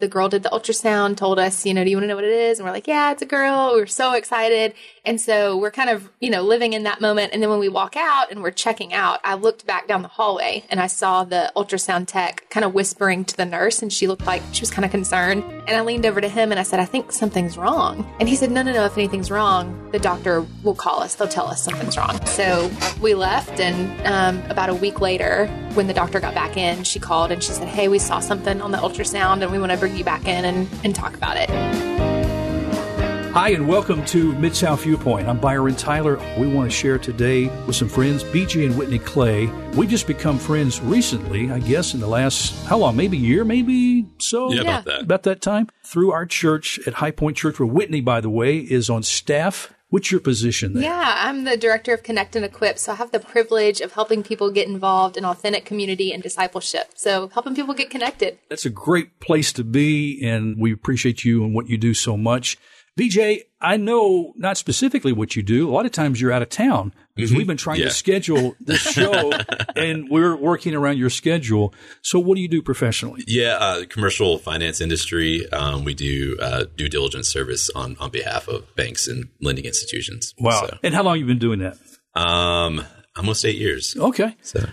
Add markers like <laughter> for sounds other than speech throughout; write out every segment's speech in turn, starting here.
the girl did the ultrasound, told us, you know, do you want to know what it is? And we're like, yeah, it's a girl. We were so excited. And so we're kind of, you know, living in that moment. And then when we walk out and we're checking out, I looked back down the hallway and I saw the ultrasound tech kind of whispering to the nurse. And she looked like she was kind of concerned. And I leaned over to him and I said, I think something's wrong. And he said, no, no, no. If anything's wrong, the doctor will call us. They'll tell us something's wrong. So we left. And um, about a week later, when the doctor got back in, she called and she said, hey, we saw something on the ultrasound and we want to bring you back in and, and talk about it. Hi, and welcome to Mid South Viewpoint. I'm Byron Tyler. We want to share today with some friends, BJ and Whitney Clay. We just become friends recently, I guess, in the last, how long? Maybe a year, maybe so? Yeah, about that. About that time. Through our church at High Point Church, where Whitney, by the way, is on staff. What's your position there? Yeah, I'm the director of Connect and Equip. So I have the privilege of helping people get involved in authentic community and discipleship. So helping people get connected. That's a great place to be, and we appreciate you and what you do so much. BJ, I know not specifically what you do. A lot of times you're out of town because Mhm. we've been trying Yeah. to schedule this <laughs> show and we're working around your schedule. So what do you do professionally? Yeah, uh, commercial finance industry. Um, we do uh, due diligence service on, on behalf of banks and lending institutions. So, And how long you been doing that? um, almost eight years. Okay. So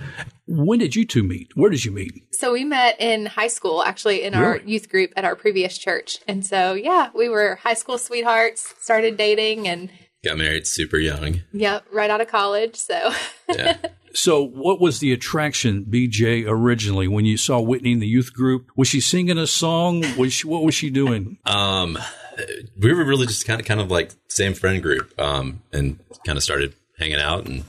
When did you two meet? Where did you meet? So we met in high school, actually, in our youth group at our previous church. And so, yeah, we were high school sweethearts, started dating, and got married super young. yep, right out of college. So Yeah. <laughs> So what was the attraction, BJ, originally when you saw Whitney in the youth group? Was she singing a song? Was she, what was she doing? Um, we were really just kind of kind of like same friend group, um, and kind of started hanging out. And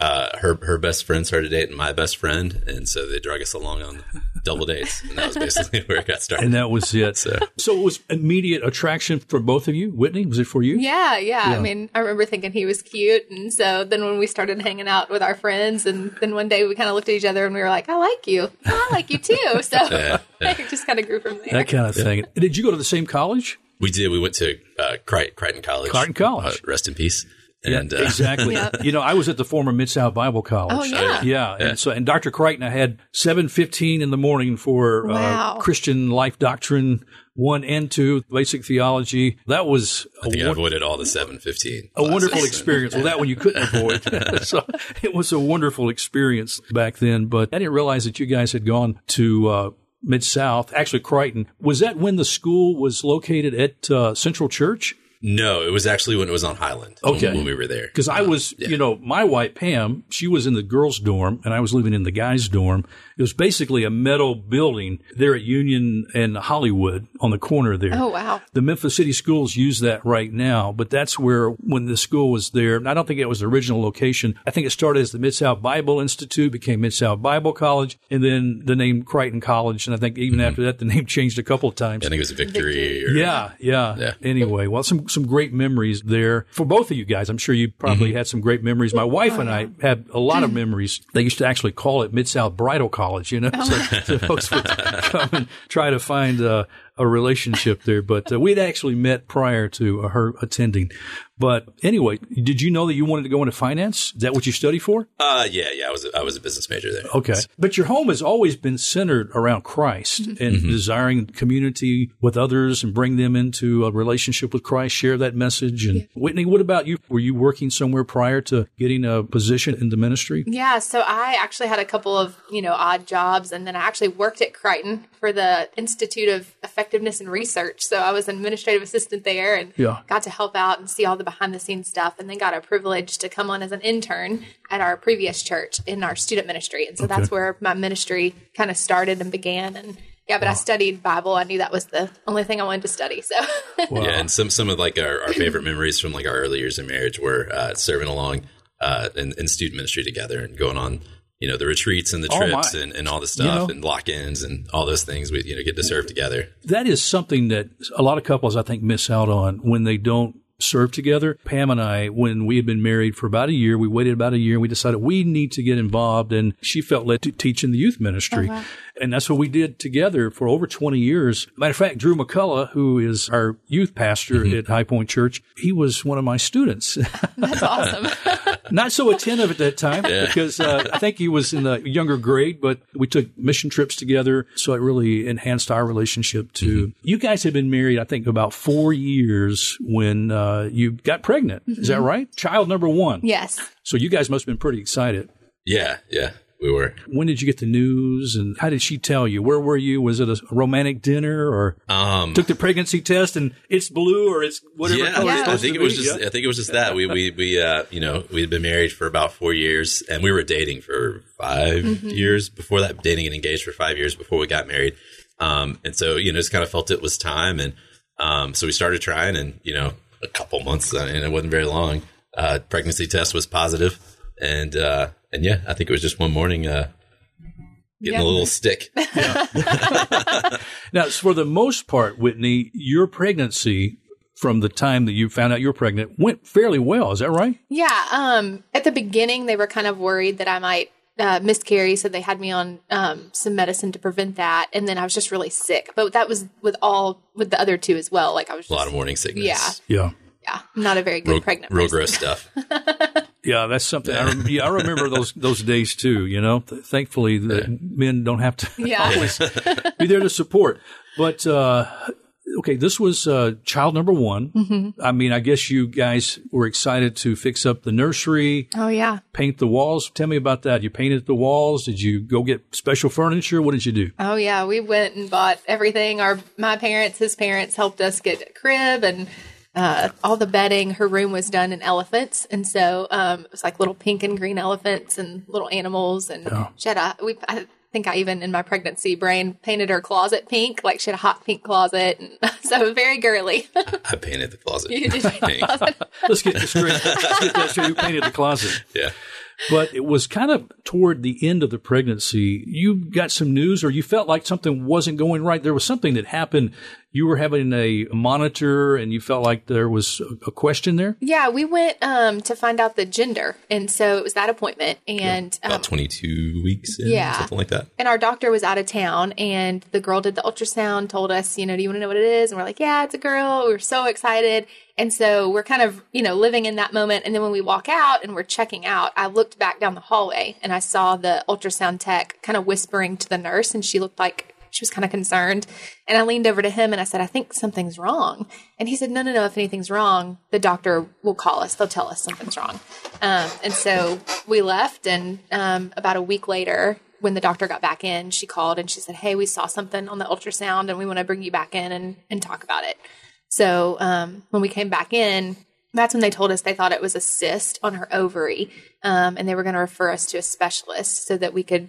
uh, her her best friend started dating my best friend, and so they drug us along on double dates, and that was basically <laughs> where it got started. And that was it. So So it was immediate attraction for both of you. Whitney, was it for you? yeah, yeah, Yeah. I mean, I remember thinking he was cute. And so then when we started hanging out with our friends, and then one day we kind of looked at each other and we were like, I like you. I like you too. <laughs> So Yeah, yeah. <laughs> it just kind of grew from there. That kind of thing. Did you go to the same college? we did. We went to uh, Crichton, Crichton College. Crichton College. Uh, rest in peace. And uh, exactly. <laughs> Yeah. You know, I was at the former Mid South Bible College. Oh, yeah. Yeah, and so and Dr. Crichton, I had seven fifteen in the morning for Wow. uh, Christian life doctrine one and two, basic theology. That was I a, think I avoided all the seven fifteen. a wonderful experience. Well, that one you couldn't avoid. <laughs> <laughs> so it was a wonderful experience back then. But I didn't realize that you guys had gone to uh, Mid South. Actually, Crichton was that when the school was located at uh, Central Church? No, it was actually when it was on Highland. Okay. when, we were there. Because I was, you know, my wife Pam, she was in the girls' dorm and I was living in the guys' dorm. It was basically a metal building there at Union and Hollywood on the corner there. Oh, wow. The Memphis City Schools use that right now, but that's where when the school was there. I don't think it was the original location. I think it started as the Mid South Bible Institute, became Mid South Bible College, and then the name Crichton College. And I think even mm-hmm. after that, the <laughs> name changed a couple of times. I think it was Victory. Or, Yeah, yeah, Yeah. Anyway, well, some some great memories there for both of you guys. I'm sure you probably had some great memories. My wife and I had a lot of <laughs> memories. They used to actually call it Mid South Bridal College, you know, so, so <laughs> folks would come and try to find uh, a relationship there. But uh, we'd actually met prior to uh, her attending. But anyway, did you know that you wanted to go into finance? Is that what you studied for? Uh, yeah, yeah. I was a, I was a business major there. Okay. But your home has always been centered around Christ and Mm-hmm. desiring community with others and bring them into a relationship with Christ, share that message. And Whitney, what about you? Were you working somewhere prior to getting a position in the ministry? Yeah, so I actually had a couple of, you know, odd jobs and then I actually worked at Crichton for the Institute of Effectiveness and Research. So I was an administrative assistant there and Yeah. got to help out and see all the behind the scenes stuff and then got a privilege to come on as an intern at our previous church in our student ministry. And so that's where my ministry kind of started and began and yeah, but I studied Bible. I knew that was the only thing I wanted to study. So <laughs> Yeah, and some some of like our, our favorite memories from like our early years in marriage were uh, serving along uh, in, in student ministry together and going on you know the retreats and the Oh, trips my. and, and all the stuff know- and lock-ins and all those things we you know get to serve together. That is something that a lot of couples, I think, miss out on when they don't serve together. Pam and I, when we had been married for about a year, we waited about a year and we decided we need to get involved. And she felt led to teach in the youth ministry. Oh, And that's what we did together for over 20 years. Matter of fact, Drew McCullough, who is our youth pastor at High Point Church, he was one of my students. <laughs> That's awesome. <laughs> Not so attentive at that time because uh, I think he was in the younger grade, but we took mission trips together. So it really enhanced our relationship too. You guys had been married, I think, about four years when uh, you got pregnant. Is that right? Child number one. yes. So you guys must have been pretty excited. Yeah, yeah, we were. When did you get the news and how did she tell you? Where were you? Was it a romantic dinner or Um, took the pregnancy test and it's blue or it's whatever yeah, color it's Yeah. I think to it was be? just. Yeah. I think it was just that we we we uh, you know we had been married for about four years, and we were dating for 5 years before that, dating and engaged for five years before we got married. Um, and so you know, just kind of felt it was time, and um, so we started trying, and you know, a couple months, and it wasn't very long. Uh, pregnancy test was positive, and uh, and yeah, I think it was just one morning. Uh, Getting Yeah. a little stick. <laughs> <laughs> Now, for the most part, Whitney, your pregnancy from the time that you found out you were pregnant went fairly well. Is that right? Yeah. Um, at the beginning, they were kind of worried that I might uh, miscarry, so they had me on um, some medicine to prevent that. And then I was just really sick. But that was with all with the other two as well. Like I was A lot of morning sickness. Yeah. Yeah. yeah, not a very good Real, pregnant. real person. gross stuff. <laughs> Yeah, that's something. I, rem- yeah, I remember those those days too. You know, Th- thankfully the men don't have to <laughs> Yeah. always be there to support. But uh, okay, this was uh, child number one. Mm-hmm. I mean, I guess you guys were excited to fix up the nursery, Oh yeah. paint the walls. Tell me about that. You painted the walls. Did you go get special furniture? What did you do? Oh yeah, we went and bought everything. Our my parents, his parents helped us get a crib and uh, all the bedding. Her room was done in elephants, and so um, it was like little pink and green elephants and little animals. And she had a. We I think I even in my pregnancy brain painted her closet pink, like she had a hot pink closet, and <laughs> so very girly. <laughs> I painted the closet. <laughs> You did paint the Pink. closet. Let's get this straight. Let's get that straight. You painted the closet. Yeah. But it was kind of toward the end of the pregnancy. You got some news, or you felt like something wasn't going right. There was something that happened. You were having a monitor, and you felt like there was a- a question there. Yeah, we went um, to find out the gender, and so it was that appointment, and um, About 22 weeks in, Yeah. something like that. And our doctor was out of town, and the girl did the ultrasound, told us, you know, do you want to know what it is? And we're like, yeah, it's a girl. We were so excited. And so we're kind of, you know, living in that moment. And then when we walk out and we're checking out, I looked back down the hallway and I saw the ultrasound tech kind of whispering to the nurse, and she looked like she was kind of concerned. And I leaned over to him and I said, I think something's wrong. And he said, No, no, no. If anything's wrong, the doctor will call us. They'll tell us something's wrong. Um, and so we left. And um, about a week later, when the doctor got back in, she called and she said, Hey, we saw something on the ultrasound and we want to bring you back in and, and talk about it. So um, when we came back in, that's when they told us they thought it was a cyst on her ovary um, and they were going to refer us to a specialist so that we could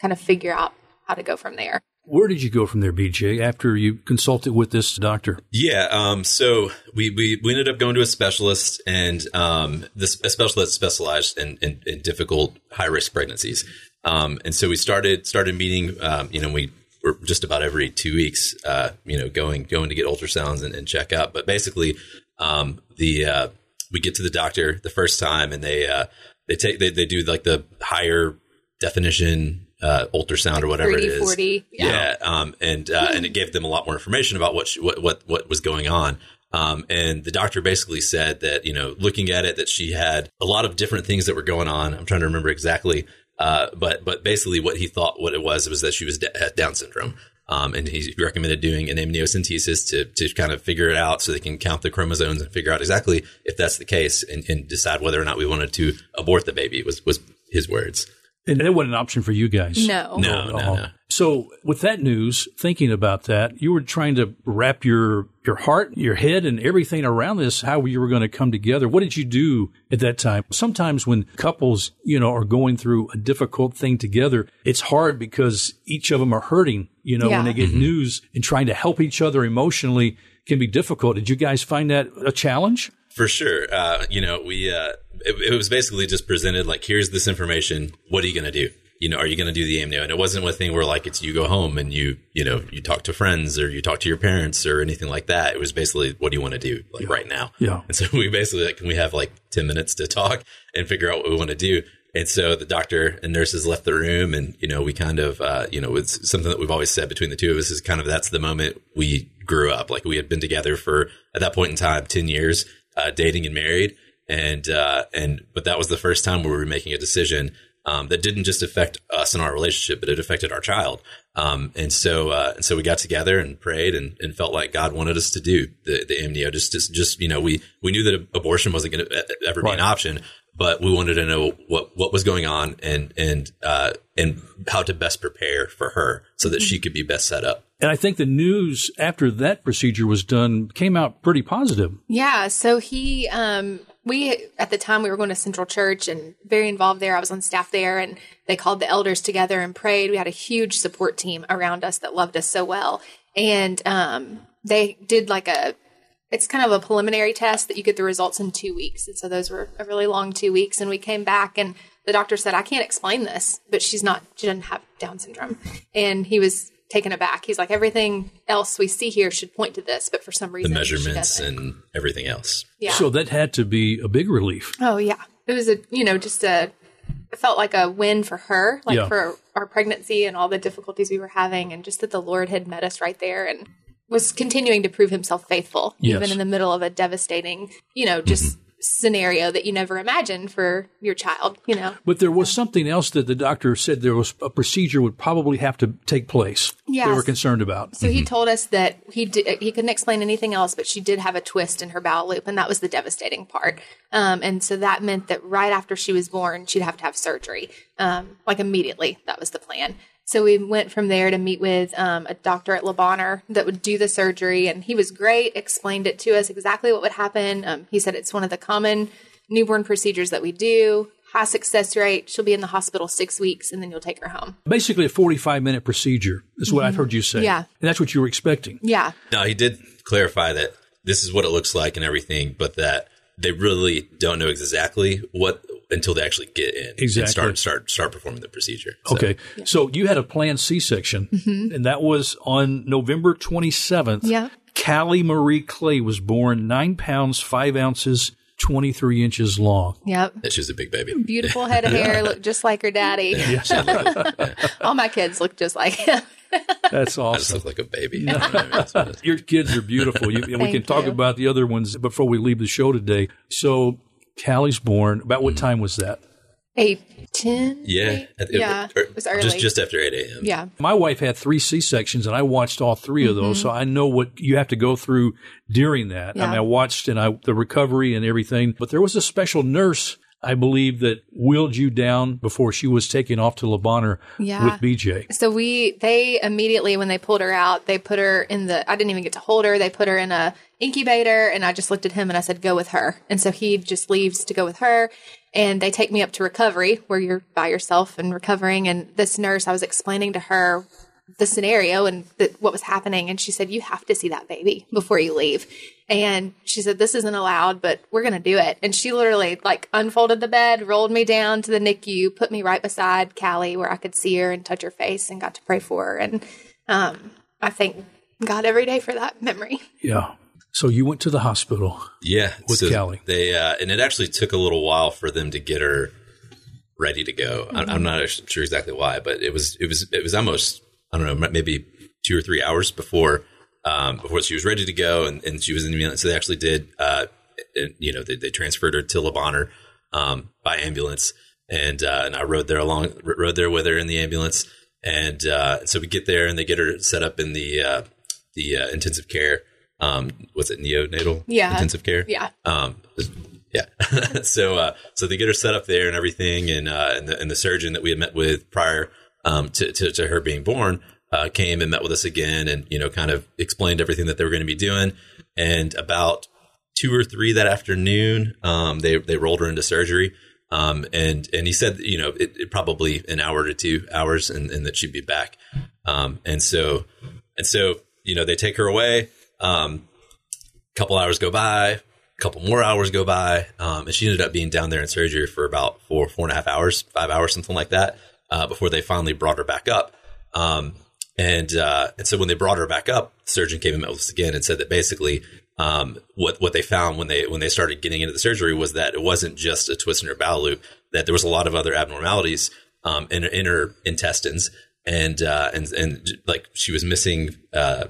kind of figure out how to go from there. Where did you go from there, BJ, after you consulted with this doctor? Yeah. Um, so we, we, we ended up going to a specialist and um, this a specialist specialized in, in, in difficult high risk pregnancies. Um, and so we started started meeting. Um, you know, we were just about every two weeks. Uh, you know, going going to get ultrasounds and, and check out. But basically, um, the uh, we get to the doctor the first time and they uh, they take they, they do like the higher definition uh, ultrasound or whatever it 3D, is. 4D, yeah. Yeah, um, and uh, and it gave them a lot more information about what she, what what what was going on. Um, and the doctor basically said that you know, looking at it, that she had a lot of different things that were going on. I'm trying to remember exactly, uh, but but basically, what he thought what it was was that she was had Down syndrome. Um, and he recommended doing an amniocentesis to, to kind of figure it out so they can count the chromosomes and figure out exactly if that's the case and, and decide whether or not we wanted to abort the baby was, was his words. And that wasn't an option for you guys. No. No, no, no. So with that news, thinking about that, you were trying to wrap your your heart, your head, and everything around this, how you were going to come together. What did you do at that time? Sometimes when couples, you know, are going through a difficult thing together, it's hard because each of them are hurting, you know, when they get mm-hmm. news and trying to help each other emotionally can be difficult. Did you guys find that a challenge? For sure. Uh, you know, we, uh, it, it was basically just presented like, here's this information. What are you going to do? You know, are you going to do the amnio? And it wasn't a thing where like it's you go home and you, you know, you talk to friends or you talk to your parents or anything like that. It was basically, what do you want to do like right now? Yeah. And so <laughs> we basically like, can we have like 10 minutes to talk and figure out what we want to do? And so the doctor and nurses left the room, and you know, we kind of, uh, you know, it's something that we've always said between the two of us is kind of that's the moment we grew up. Like we had been together for at that point in time ten years, uh, dating and married, and uh, and but that was the first time we were making a decision um, that didn't just affect us and our relationship, but it affected our child. Um, and so, uh, and so we got together and prayed and, and, felt like God wanted us to do the, the amnio. Just, just, just, you know, we, we knew that abortion wasn't going to ever be right. an option, but we wanted to know what, what was going on and, and, uh, and how to best prepare for her so that she could be best set up. And I think the news after that procedure was done came out pretty positive. Yeah. So he, um, we at the time we were going to Central Church and very involved there. I was on staff there, and they called the elders together and prayed. We had a huge support team around us that loved us so well, and um, they did like a. It's kind of a preliminary test that you get the results in two weeks, and so those were a really long two weeks. And we came back, and the doctor said, "I can't explain this, but she's not. She doesn't have Down syndrome." And he was taken aback. He's like, everything else we see here should point to this, but for some reason, the measurements and everything else. Yeah. So that had to be a big relief. Oh yeah, it was a you know just a it felt like a win for her, like yeah. for our pregnancy and all the difficulties we were having, and just that the Lord had met us right there and was continuing to prove Himself faithful, yes. even in the middle of a devastating, you know, just. Mm-hmm scenario that you never imagined for your child, you know. But there was something else that the doctor said there was a procedure would probably have to take place. Yeah, they were concerned about. So mm-hmm. he told us that he did, he couldn't explain anything else, but she did have a twist in her bowel loop, and that was the devastating part. Um, and so that meant that right after she was born, she'd have to have surgery, um, like immediately. That was the plan. So we went from there to meet with um, a doctor at Le Bonheur that would do the surgery, and he was great. Explained it to us exactly what would happen. Um, he said it's one of the common newborn procedures that we do. High success rate. She'll be in the hospital six weeks, and then you'll take her home. Basically, a forty-five minute procedure is what mm-hmm. I've heard you say. Yeah, and that's what you were expecting. Yeah. No, he did clarify that this is what it looks like and everything, but that they really don't know exactly what until they actually get in exactly. and start start start performing the procedure. So. Okay, so you had a planned C section, mm-hmm. and that was on November twenty seventh. Yeah, Callie Marie Clay was born nine pounds five ounces. 23 inches long. Yep. She was a big baby. Beautiful head of hair, <laughs> looked just like her daddy. Yes. <laughs> All my kids look just like him. <laughs> That's awesome. I just look like a baby. Your kids are beautiful. You, and we can talk you. about the other ones before we leave the show today. So Callie's born. About what time was that? Eight ten. Yeah, it, yeah, it was early. Just just after eight a.m. Yeah. My wife had three C sections, and I watched all 3 of those, mm-hmm. so I know what you have to go through during that. Yeah. I mean, I watched and I the recovery and everything, but there was a special nurse I believe that wheeled you down before she was taken off to Le Bonheur yeah. with BJ. So we, they immediately, when they pulled her out, they put her in the, I didn't even get to hold her. They put her in a incubator and I just looked at him and I said, go with her. And so he just leaves to go with her. And they take me up to recovery where you're by yourself and recovering. And this nurse, I was explaining to her the scenario and the, what was happening. And she said, you have to see that baby before you leave. And she said, this isn't allowed, but we're going to do it. And she literally like unfolded the bed, rolled me down to the NICU, put me right beside Callie where I could see her and touch her face and got to pray for her. And, um, I thank God every day for that memory. Yeah. So you went to the hospital. Yeah. With so Callie. They, uh, and it actually took a little while for them to get her ready to go. Mm-hmm. I'm not sure exactly why, but it was, it was, it was almost, I don't know, maybe two or three hours before um, before she was ready to go, and, and she was in the ambulance. So they actually did, uh, and, you know, they, they, transferred her to Le Bonheur um, by ambulance, and uh, and I rode there along, rode there with her in the ambulance, and uh, so we get there and they get her set up in the uh, the uh, intensive care. Um, what's it, neonatal? Yeah, intensive care. Yeah. Um, yeah. <laughs> so uh, so they get her set up there and everything, and uh, and the, and the surgeon that we had met with prior um, to, to, to her being born uh, came and met with us again and, you know, kind of explained everything that they were going to be doing. And about two or three that afternoon, um, they, they rolled her into surgery. Um, and, and he said, you know, it, it, probably an hour to two hours and, and that she'd be back. Um, and so, and so, you know, they take her away. Um, a couple hours go by, a couple more hours go by. Um, and she ended up being down there in surgery for about four, four and a half hours, five hours, something like that, uh, before they finally brought her back up. Um, and uh, and so when they brought her back up, the surgeon came and met with us again and said that basically um, what what they found when they when they started getting into the surgery was that it wasn't just a twist in her bowel loop; that there was a lot of other abnormalities um, in, in her intestines, and uh, and and like she was missing uh,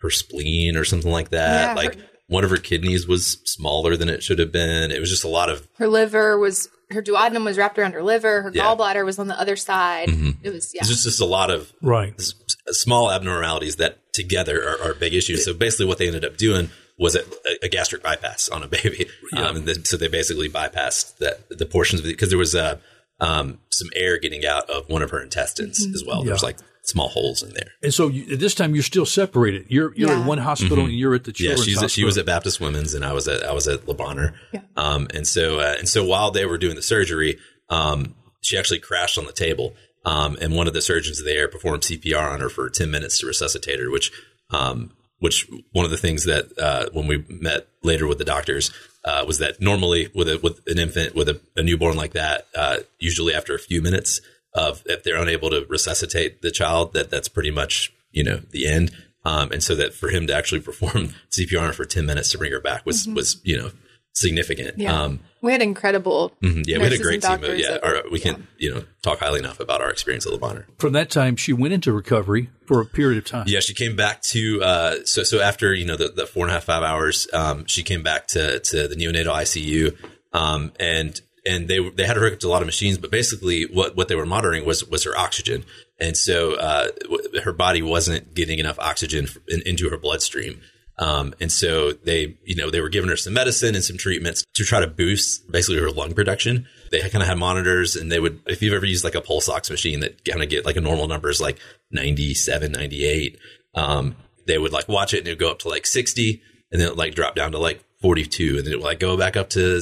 her spleen or something like that. Yeah, like her- one of her kidneys was smaller than it should have been. It was just a lot of Her liver was her duodenum was wrapped around her liver. Her Yeah. Mm-hmm. gallbladder was on the other side. It was yeah. it's just just a lot of Right. s- small abnormalities that together are, are big issues. So basically, what they ended up doing was a, a gastric bypass on a baby. Um, and then, so they basically bypassed that the portions of it because there was uh, um, some air getting out of one of her intestines as well. There's Yeah. like small holes in there. And so you, at this time, you're still separated. You're you're Yeah. at one hospital and you're at the Mm-hmm. Yeah, she's at, hospital. she was at Baptist Women's, and I was at I was at Le Bonheur. Yeah. Um, and so uh, and so while they were doing the surgery, um, she actually crashed on the table. Um, and one of the surgeons there performed CPR on her for ten minutes to resuscitate her, which um, which one of the things that uh, when we met later with the doctors uh, was that normally with a with an infant with a, a newborn like that, uh, usually after a few minutes of if they're unable to resuscitate the child, that that's pretty much you know the end. Um, and so that for him to actually perform <laughs> CPR for ten minutes to bring her back was was you know significant. yeah. Um, we had incredible. mhm, yeah, we had a great team. Of, yeah, our, we can you know talk highly enough about our experience at Le Bonheur. From that time, she went into recovery for a period of time. Yeah, she came back to uh, so so after you know the, the four and a half five hours, um, she came back to to the neonatal ICU, um, and and they they had her hooked up to a lot of machines, but basically what what they were monitoring was was her oxygen, and so uh, w- her body wasn't getting enough oxygen f- in, into her bloodstream. Um, and so they, you know, they were giving her some medicine and some treatments to try to boost basically her lung production. They kind of had monitors and they would, if you've ever used like a pulse ox machine that kind of get like a normal numbers like 97, 98, um, they would like watch it and it would go up to like 60 and then it would like drop down to like 42 and then it would like go back up to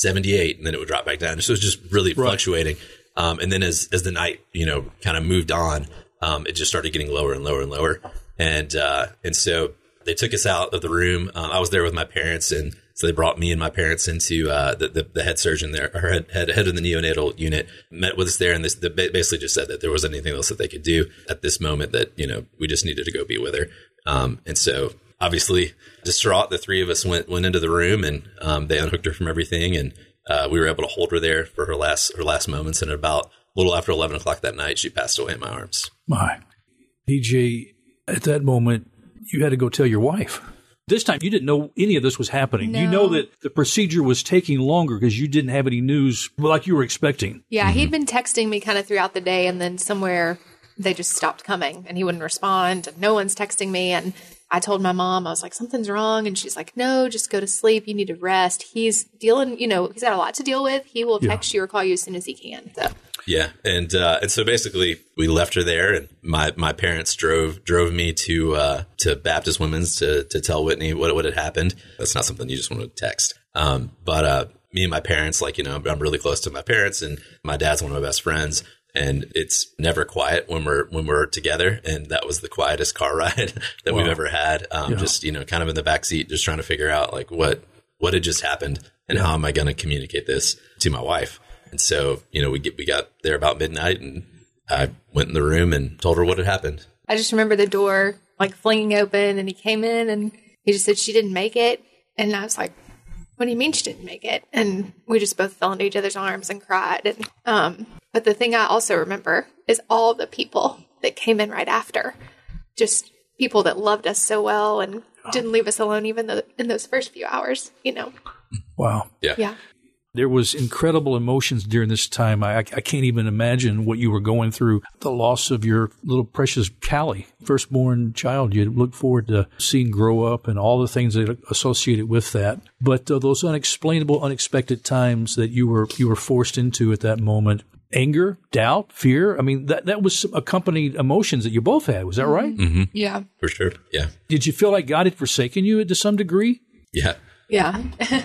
78 and then it would drop back down. So it was just really fluctuating. Um, and then as, as the night, you know, kind of moved on, um, it just started getting lower and lower and lower. And, uh, and so they took us out of the room. Um, I was there with my parents, and so they brought me and my parents into uh, the, the the head surgeon there, or head, head head of the neonatal unit, met with us there, and this the, basically just said that there wasn't anything else that they could do at this moment. That you know we just needed to go be with her. Um, and so obviously distraught, the three of us went went into the room, and um, they unhooked her from everything, and uh, we were able to hold her there for her last her last moments. And about a little after eleven o'clock that night, she passed away in my arms. My. BJ, at that moment, you had to go tell your wife. This time, you didn't know any of this was happening. You know that the procedure was taking longer because you didn't have any news like you were expecting. Yeah, he'd been texting me kind of throughout the day, and then somewhere they just stopped coming, and he wouldn't respond. And no one's texting me, and I told my mom I was like, something's wrong, and she's like, no, just go to sleep. You need to rest. He's dealing, you know, he's got a lot to deal with. He will text you or call you as soon as he can. So Yeah, and uh, and so basically we left her there, and my, my parents drove drove me to uh, to Baptist Women's to to tell Whitney what what had happened. That's not something you just want to text. Um, but uh, me and my parents, like you know, I'm really close to my parents, and my dad's one of my best friends. And it's never quiet when we're when we're together, and that was the quietest car <laughs> ride that we've ever had. Um, Yeah. Just you know, kind of in the back seat, just trying to figure out like what what had just happened and how am I going to communicate this to my wife. And so, you know, we get, we got there about midnight and I went in the room and told her what had happened. I just remember the door like flinging open, and he came in, and he just said she didn't make it, and I was like. What do you mean she didn't make it? And we just both fell into each other's arms and cried. And um, but the thing I also remember is all the people that came in right after, just people that loved us so well and didn't leave us alone even though in those first few hours. You know, Wow. Yeah. yeah. There was incredible emotions during this time. I, I can't even imagine what you were going through. The loss of your little precious Callie, firstborn child you look forward to seeing grow up and all the things that are associated with that. But uh, those unexplainable, unexpected times that you were you were forced into at that moment. Anger, doubt, fear. I mean, that, that was accompanied emotions that you both had. Was that right? Yeah. For sure. Yeah. Did you feel like God had forsaken you to some degree? Yeah. Yeah. <laughs>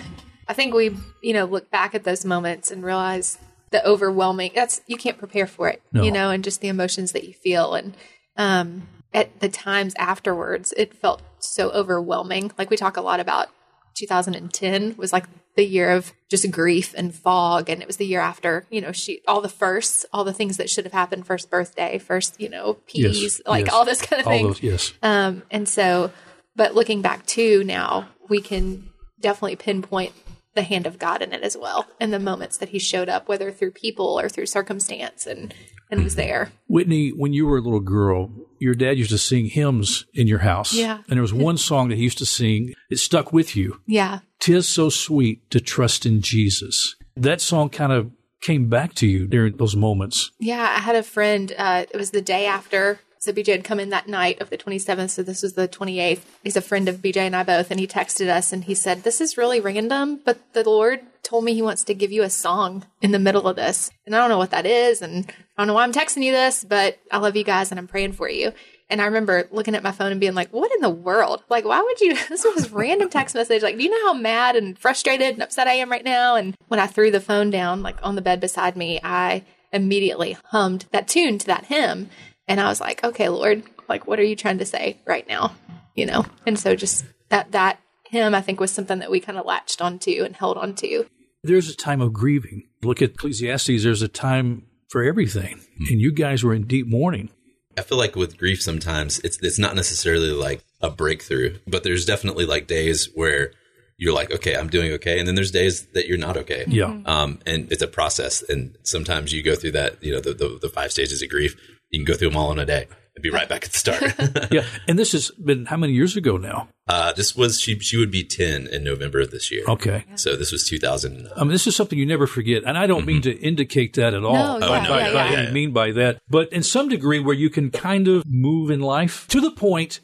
I think we, you know, look back at those moments and realize the overwhelming that's you can't prepare for it, No. you know, and just the emotions that you feel and um at the times afterwards it felt so overwhelming. Like we talk a lot about 2010 was like the year of just grief and fog and it was the year after, you know, she all the firsts, all the things that should have happened first birthday, first, you know, peas, like yes. all this kind of thing. yes. Um, and so But looking back too now, we can definitely pinpoint the hand of God in it as well, and the moments that He showed up, whether through people or through circumstance, and and was there. Whitney, when you were a little girl, your dad used to sing hymns in your house. Yeah. And there was one song that he used to sing. It stuck with you. Yeah, Tis so sweet to trust in Jesus. That song kind of came back to you during those moments. Yeah, I had a friend. Uh, it was the day after. So BJ had come in that night of the 27th. So this was the 28th. He's a friend of BJ and I both. And he texted us and he said, This is really random, but the Lord told me he wants to give you a song in the middle of this. And I don't know what that is. And I don't know why I'm texting you this, but I love you guys and I'm praying for you. And I remember looking at my phone and being like, what in the world? Like, why would you? <laughs> This was random text message. Like, do you know how mad and frustrated and upset I am right now? And when I threw the phone down, like on the bed beside me, I immediately hummed that tune to that hymn. And I was like, okay, Lord, like, what are you trying to say right now? You know? And so just that, that hymn, I think was something that we kind of latched onto and held onto. There's a time of grieving. Look at Ecclesiastes. There's a time for everything. And you guys were in deep mourning. I feel like with grief sometimes it's it's not necessarily like a breakthrough, but there's definitely like days where you're like, okay, I'm doing okay, and then there's days that you're not okay. Yeah. Um, and it's a process, and sometimes you go through that, you know, the, the the five stages of grief. You can go through them all in a day and be right back at the start. <laughs> Yeah. And this has been how many years ago now? uh, this was she she would be ten in November of this year. Okay. So this was 2000. I mean, this is something you never forget. And I don't mean to indicate that at all. No, by, yeah, by- yeah, by yeah. any mean by that. But in some degree where you can kind of move in life to the point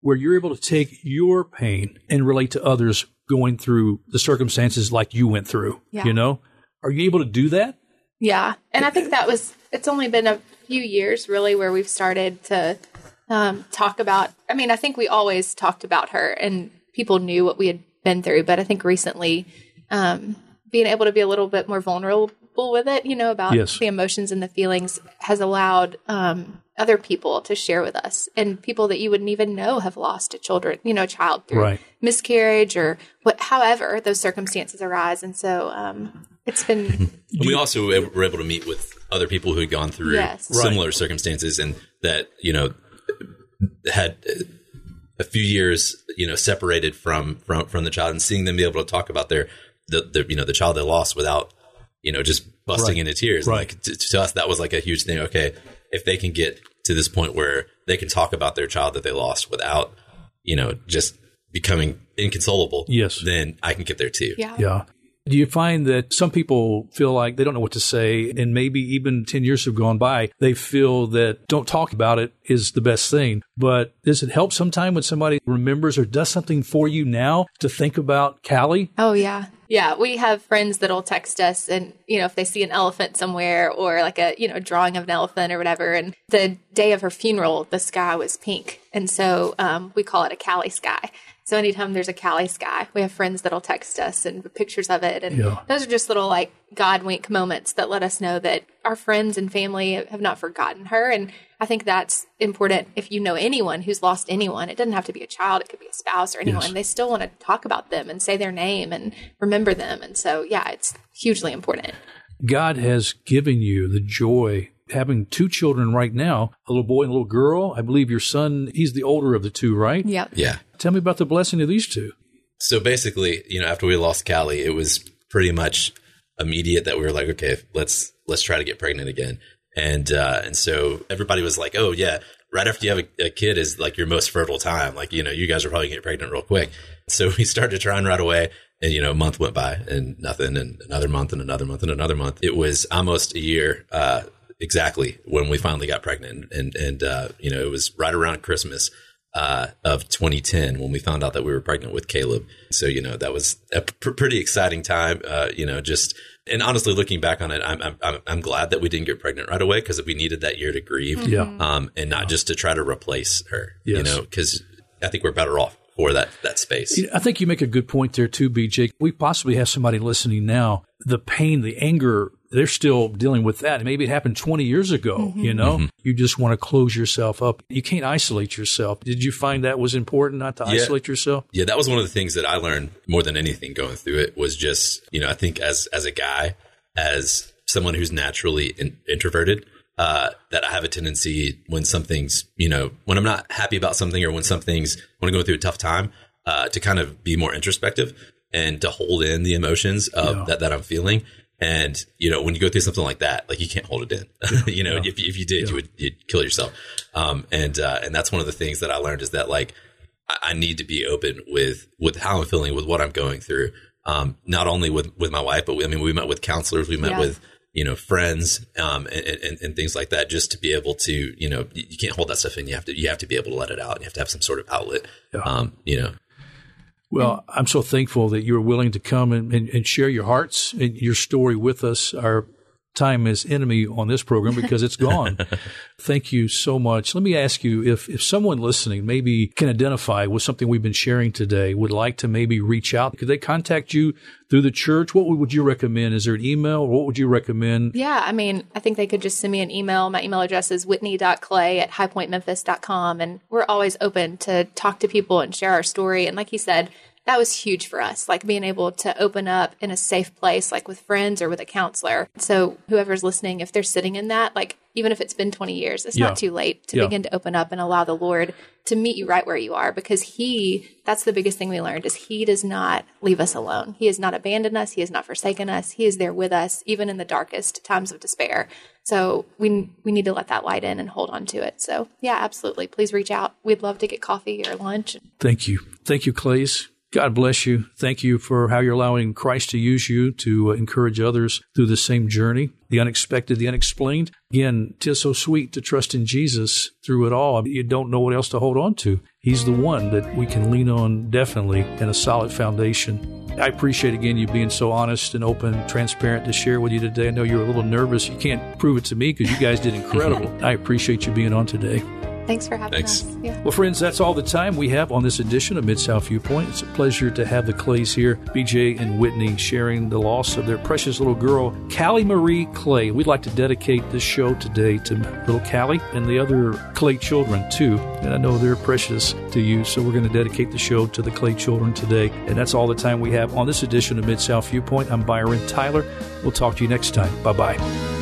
where you're able to take your pain and relate to others going through the circumstances like you went through. Yeah. You know? Are you able to do that? Yeah. And I think that was, it's only been a few years really where we've started to um, talk about, I mean, I think we always talked about her and people knew what we had been through, but I think recently um, being able to be a little bit more vulnerable with it, you know, about Yes. the emotions and the feelings has allowed um, other people to share with us and people that you wouldn't even know have lost a children, you know, a child through Right. miscarriage or what, however those circumstances arise. And so um, it's been, <laughs> we also were able to meet with other people who had gone through Yes. Right. similar circumstances and that you know had a few years you know separated from from from the child and seeing them be able to talk about their the, the you know the child they lost without you know just busting Right. into tears Right. like to, to us that was like a huge thing okay if they can get to this point where they can talk about their child that they lost without you know just becoming inconsolable Yes. then i can get there too yeah. Yeah. Do you find that some people feel like they don't know what to say, and maybe even 10 years have gone by, they feel that don't talk about it is the best thing. But does it help sometime when somebody remembers or does something for you now to think about Callie? Oh yeah. Yeah, we have friends that'll text us and you know if they see an elephant somewhere or like a you know drawing of an elephant or whatever and the day of her funeral the sky was pink and so um, we call it a Callie sky. So anytime there's a Callie sky, we have friends that'll text us and pictures of it and Yeah. those are just little like God wink moments that let us know that our friends and family have not forgotten her and I think that's important if you know anyone who's lost anyone. It doesn't have to be a child, it could be a spouse or anyone. Yes. They still want to talk about them and say their name and remember them. And so, yeah, it's hugely important. God has given you the joy having two children right now, a little boy and a little girl. I believe your son, he's the older of the two, right? Yep. yeah Tell me about the blessing of these two. So basically, you know, after we lost Callie, it was pretty much immediate that we were like, okay, let's let's try to get pregnant again. And uh, and so everybody was like, oh yeah, right after you have a, a kid is like your most fertile time. Like you know, you guys are probably gonna get pregnant real quick. So we <laughs> started trying right away. And you know, a month went by and nothing, and another month, and another month, and another month. It was almost a year uh, exactly when we finally got pregnant, and and uh, you know, it was right around Christmas uh, of 2010 when we found out that we were pregnant with Caleb. So, you know, that was a pr- pretty exciting time. Uh, you know, just, and honestly, looking back on it, I'm, I'm, I'm- glad that we didn't get pregnant right away because we needed that year to grieve. Yeah. Um, and not just to try to replace her, you know, because I think we're better off for that, that space. I think you make a good point there too, BJ. We possibly have somebody listening now. The pain, the anger, they're still dealing with that. Maybe it happened 20 years ago, you know? You just want to close yourself up. You can't isolate yourself. Did you find that was important not to Yeah. isolate yourself? Yeah, that was one of the things that I learned more than anything going through it was just, you know, I think as as a guy, as someone who's naturally in, introverted, uh, that I have a tendency when something's, you know, when I'm not happy about something or when something's, when I'm going through a tough time, uh, to kind of be more introspective and to hold in the emotions of Yeah. that, that I'm feeling. And, you know, when you go through something like that, like you can't hold it in, <laughs> you know, if, if you did, you would, you'd kill yourself. Um, and, uh, and that's one of the things that I learned is that like, I, I need to be open with, with how I'm feeling, with what I'm going through. Um, not only with, with my wife, but we, I mean, we met with counselors, we met Yeah. with, you know, friends, um, and, and, and things like that, just to be able to, you know, you you can't hold that stuff in. You have to, you have to be able to let it out. You have to have some sort of outlet. Yeah. Um, you know, Well, I'm so thankful that you're willing to come and, and, and share your hearts and your story with us. Our time is enemy on this program because it's gone. <laughs> Thank you so much. Let me ask you if, if someone listening maybe can identify with something we've been sharing today, would like to maybe reach out, could they contact you through the church? What would you recommend? Is there an email or what would you recommend? Yeah, I mean, I think they could just send me an email. My email address is whitney.clay at highpointmemphis.com. And we're always open to talk to people and share our story. And like you said, that was huge for us, like being able to open up in a safe place, like with friends or with a counselor. So whoever's listening, if they're sitting in that, like even if it's been 20 years, it's Yeah. not too late to Yeah. begin to open up and allow the Lord to meet you right where you are because he, that's the biggest thing we learned is he does not leave us alone. He has not abandoned us. He has not forsaken us. He is there with us, even in the darkest times of despair. So we, we need to let that light in and hold on to it. So yeah, absolutely. Please reach out. We'd love to get coffee or lunch. Thank you. Thank you, Clays. God bless you. Thank you for how you're allowing Christ to use you to uh, encourage others through the same journey, the unexpected, the unexplained. Again, tis so sweet to trust in Jesus through it all. You don't know what else to hold on to. He's the one that we can lean on definitely in a solid foundation. I appreciate again you being so honest and open, transparent to share with you today. I know you're a little nervous. You can't prove it to me because you guys did incredible. <laughs> I appreciate you being on today. Thanks for having Thanks. us. Yeah. Well, friends, that's all the time we have on this edition of Mid South Viewpoint. It's a pleasure to have the Clays here, BJ and Whitney, sharing the loss of their precious little girl, Callie Marie Clay. We'd like to dedicate this show today to little Callie and the other Clay children, too. And I know they're precious to you, so we're going to dedicate the show to the Clay children today. And that's all the time we have on this edition of Mid South Viewpoint. I'm Byron Tyler. We'll talk to you next time. Bye bye.